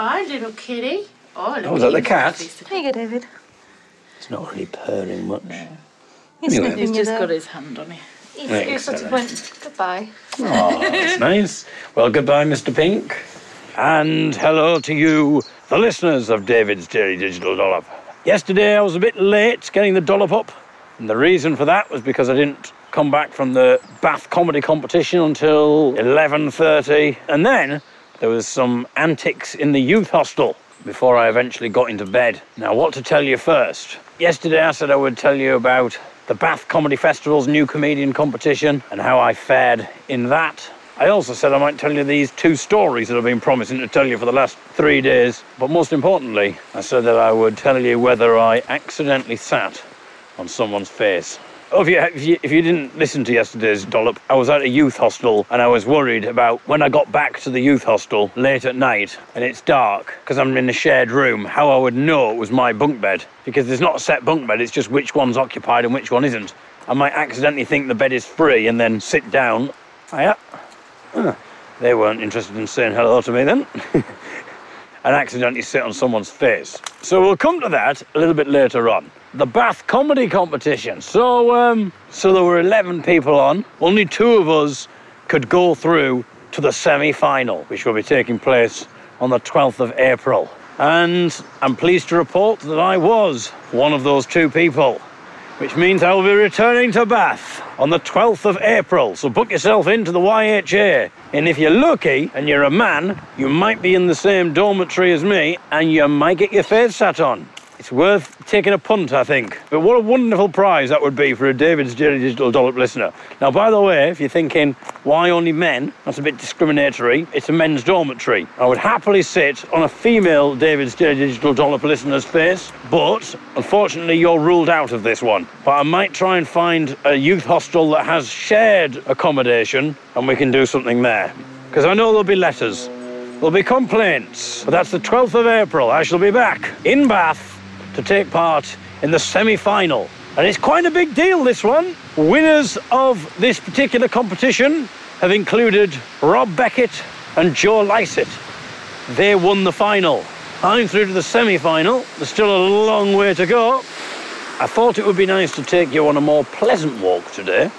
Bye, little kitty. Oh, look Oh, is that the cat? pleased. Here you go, David. It's not really purring much. He's Anyway. He's just got his hand on it. He's, he's sort of went, goodbye. Oh, that's nice. Well, goodbye, Mr. Pink. And hello to you, the listeners of David's Daily Digital Dollop. Yesterday I was a bit late getting the dollop up, and the reason for that was because I didn't come back from the Bath comedy competition until 11:30, and then there was some antics in the youth hostel before I eventually got into bed. Now, what to tell you first? Yesterday I said I would tell you about the Bath Comedy Festival's new comedian competition and how I fared in that. I also said I might tell you these two stories that I've been promising to tell you for the last three days. But most importantly, I said that I would tell you whether I accidentally sat on someone's face. Oh, if you, if, you, if you didn't listen to yesterday's dollop, I was at a youth hostel and I was worried about when I got back to the youth hostel late at night and it's dark because I'm in a shared room, how I would know it was my bunk bed. Because there's not a set bunk bed, it's just which one's occupied and which one isn't. I might accidentally think the bed is free and then sit down. Oh, Hiya. Huh. They weren't interested in saying hello to me then. and accidentally sit on someone's face. So we'll come to that a little bit later on. The Bath comedy competition. So, um, so there were 11 people on. Only two of us could go through to the semi-final, which will be taking place on the 12th of April. And I'm pleased to report that I was one of those two people which means I will be returning to Bath on the 12th of April. So book yourself into the YHA. And if you're lucky and you're a man, you might be in the same dormitory as me and you might get your face sat on. It's worth taking a punt, I think. But what a wonderful prize that would be for a David's Daily Digital Dollop listener. Now, by the way, if you're thinking, why only men? That's a bit discriminatory. It's a men's dormitory. I would happily sit on a female David's Daily Digital Dollop listener's face, but unfortunately, you're ruled out of this one. But I might try and find a youth hostel that has shared accommodation and we can do something there. Because I know there'll be letters. There'll be complaints. But that's the 12th of April. I shall be back in Bath to take part in the semi-final. And it's quite a big deal, this one. Winners of this particular competition have included Rob Beckett and Joe Lycett. They won the final. I'm through to the semi-final. There's still a long way to go. I thought it would be nice to take you on a more pleasant walk today.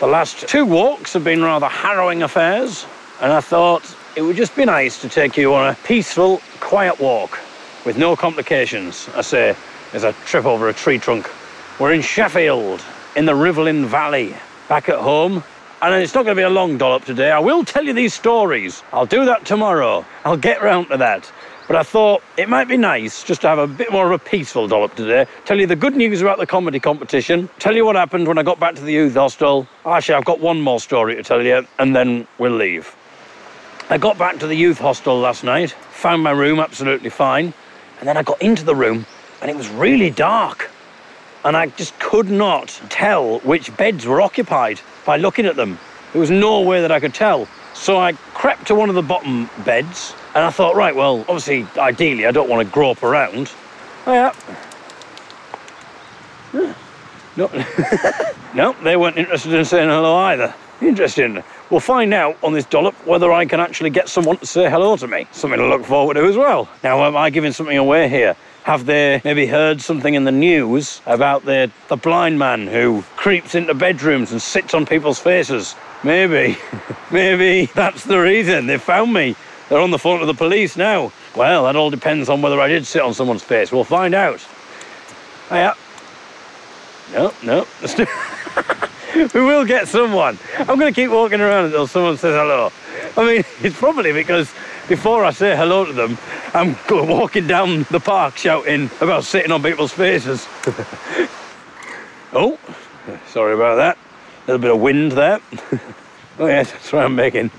The last two walks have been rather harrowing affairs, and I thought it would just be nice to take you on a peaceful, quiet walk with no complications. I say, as a trip over a tree trunk. We're in Sheffield, in the Rivelin Valley, back at home. And it's not going to be a long dollop today. I will tell you these stories. I'll do that tomorrow. I'll get round to that. But I thought it might be nice just to have a bit more of a peaceful dollop today. Tell you the good news about the comedy competition. Tell you what happened when I got back to the youth hostel. Actually, I've got one more story to tell you, and then we'll leave. I got back to the youth hostel last night, found my room absolutely fine, and then I got into the room and it was really dark. And I just could not tell which beds were occupied by looking at them. There was no way that I could tell. So I crept to one of the bottom beds and I thought, right, well, obviously, ideally, I don't want to grope around. Oh, yeah. No. no, they weren't interested in saying hello either. Interesting. We'll find out on this dollop whether I can actually get someone to say hello to me. Something to look forward to as well. Now, am I giving something away here? Have they maybe heard something in the news about the, the blind man who creeps into bedrooms and sits on people's faces? Maybe. maybe that's the reason. They found me. They're on the phone to the police now. Well, that all depends on whether I did sit on someone's face. We'll find out. Hiya. No, no. we will get someone. I'm going to keep walking around until someone says hello. I mean, it's probably because before I say hello to them, I'm walking down the park shouting about sitting on people's faces. oh, sorry about that. A little bit of wind there. oh, yes, that's why I'm making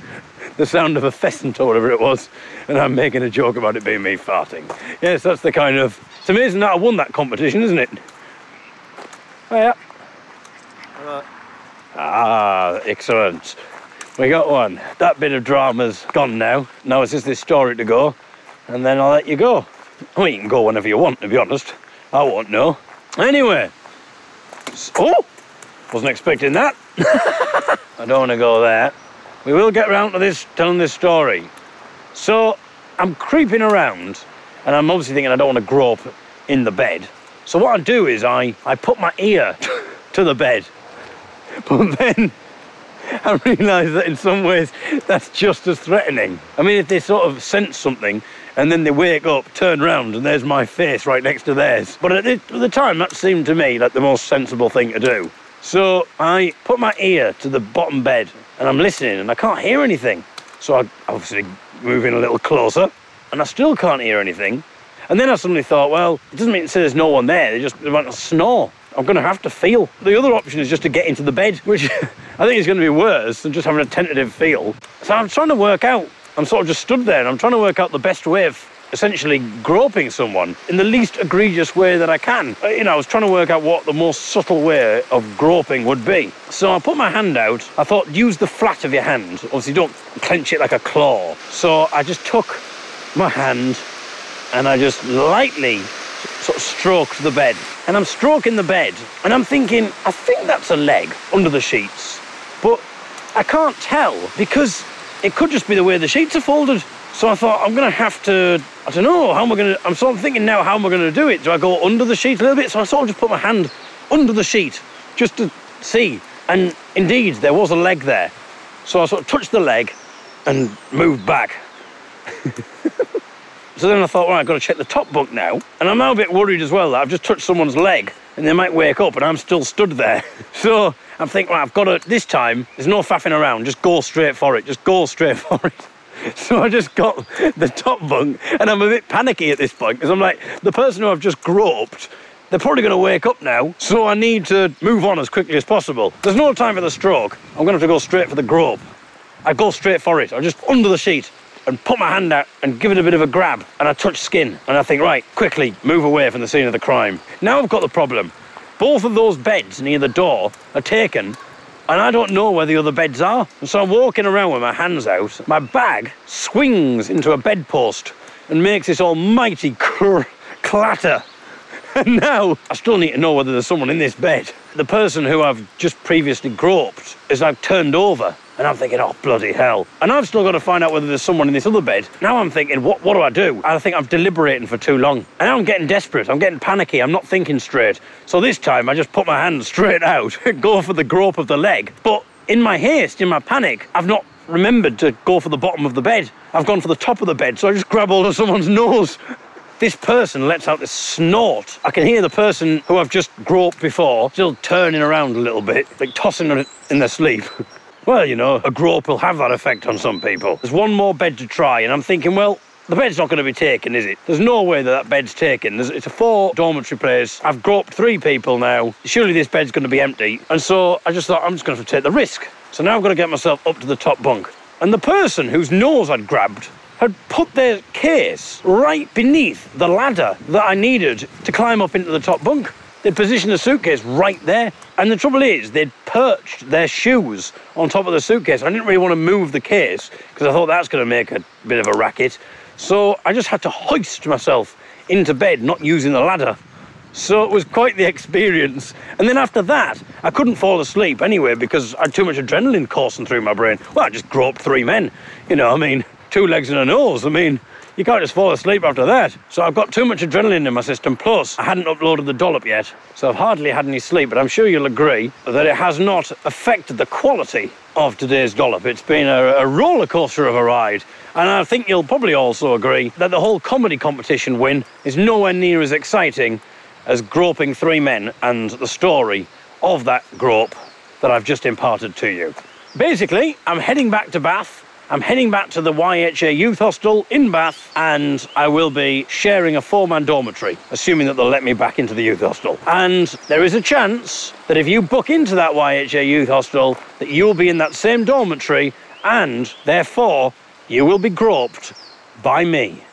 the sound of a pheasant or whatever it was, and I'm making a joke about it being me farting. Yes, that's the kind of. It's amazing that I won that competition, isn't it? Oh, yeah. Ah, excellent. We got one. That bit of drama's gone now. Now it's just this story to go, and then I'll let you go. Well, you can go whenever you want, to be honest. I won't know. Anyway. Oh! Wasn't expecting that. I don't want to go there. We will get round to this, telling this story. So, I'm creeping around, and I'm obviously thinking I don't want to grope in the bed. So what I do is I, I put my ear to the bed. But then I realise that in some ways that's just as threatening. I mean, if they sort of sense something and then they wake up, turn round, and there's my face right next to theirs. But at the, time, that seemed to me like the most sensible thing to do. So I put my ear to the bottom bed and I'm listening and I can't hear anything. So I obviously move in a little closer and I still can't hear anything. And then I suddenly thought, well, it doesn't mean to say there's no one there, they just they want to snore. I'm going to have to feel. The other option is just to get into the bed, which I think is going to be worse than just having a tentative feel. So I'm trying to work out. I'm sort of just stood there and I'm trying to work out the best way of essentially groping someone in the least egregious way that I can. Uh, You know, I was trying to work out what the most subtle way of groping would be. So I put my hand out. I thought, use the flat of your hand. Obviously, don't clench it like a claw. So I just took my hand and I just lightly sort of stroked the bed. And I'm stroking the bed and I'm thinking, I think that's a leg under the sheets. But I can't tell because it could just be the way the sheets are folded. So I thought I'm gonna have to. I don't know how am I gonna. I'm sort of thinking now how am I gonna do it? Do I go under the sheet a little bit? So I sort of just put my hand under the sheet just to see. And indeed, there was a leg there. So I sort of touched the leg and moved back. So then I thought, right, I've got to check the top bunk now. And I'm now a bit worried as well that I've just touched someone's leg and they might wake up and I'm still stood there. So I'm thinking, right, I've got to, this time, there's no faffing around, just go straight for it, just go straight for it. So I just got the top bunk and I'm a bit panicky at this point because I'm like, the person who I've just groped, they're probably going to wake up now, so I need to move on as quickly as possible. There's no time for the stroke. I'm going to have to go straight for the grope. I go straight for it. I just under the sheet and put my hand out and give it a bit of a grab. And I touch skin. And I think, right, quickly move away from the scene of the crime. Now I've got the problem. Both of those beds near the door are taken. And I don't know where the other beds are. And so I'm walking around with my hands out. My bag swings into a bedpost and makes this almighty cr- clatter. And now I still need to know whether there's someone in this bed. The person who I've just previously groped is now turned over. And I'm thinking, oh, bloody hell. And I've still got to find out whether there's someone in this other bed. Now I'm thinking, what, what do I do? I think I'm deliberating for too long. And now I'm getting desperate. I'm getting panicky. I'm not thinking straight. So this time I just put my hand straight out, go for the grope of the leg. But in my haste, in my panic, I've not remembered to go for the bottom of the bed. I've gone for the top of the bed. So I just grab hold of someone's nose. This person lets out this snort. I can hear the person who I've just groped before still turning around a little bit, like tossing in their sleep. Well, you know, a grope will have that effect on some people. There's one more bed to try, and I'm thinking, well, the bed's not going to be taken, is it? There's no way that that bed's taken. There's, it's a four dormitory place. I've groped three people now. Surely this bed's going to be empty. And so I just thought, I'm just going to to take the risk. So now I've got to get myself up to the top bunk. And the person whose nose I'd grabbed had put their case right beneath the ladder that I needed to climb up into the top bunk. They'd positioned the suitcase right there. And the trouble is, they'd perched their shoes on top of the suitcase. I didn't really want to move the case because I thought that's going to make a bit of a racket. So I just had to hoist myself into bed, not using the ladder. So it was quite the experience. And then after that, I couldn't fall asleep anyway because I had too much adrenaline coursing through my brain. Well, I just groped three men. You know, I mean, two legs and a nose. I mean, you can't just fall asleep after that. So I've got too much adrenaline in my system. Plus, I hadn't uploaded the dollop yet. So I've hardly had any sleep. But I'm sure you'll agree that it has not affected the quality of today's dollop. It's been a, a roller coaster of a ride. And I think you'll probably also agree that the whole comedy competition win is nowhere near as exciting as groping three men and the story of that grope that I've just imparted to you. Basically, I'm heading back to Bath. I'm heading back to the YHA Youth Hostel in Bath, and I will be sharing a four man dormitory, assuming that they'll let me back into the youth hostel. And there is a chance that if you book into that YHA Youth Hostel, that you'll be in that same dormitory, and therefore you will be groped by me.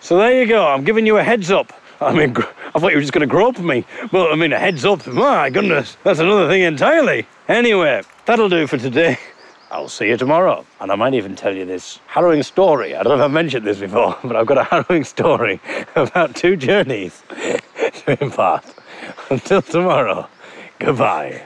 So there you go. I'm giving you a heads up. I mean, I thought you were just going to grope me. Well, I mean, a heads up. My goodness, that's another thing entirely. Anyway, that'll do for today. I'll see you tomorrow. And I might even tell you this harrowing story. I don't know if I've mentioned this before, but I've got a harrowing story about two journeys to impart. Until tomorrow, goodbye.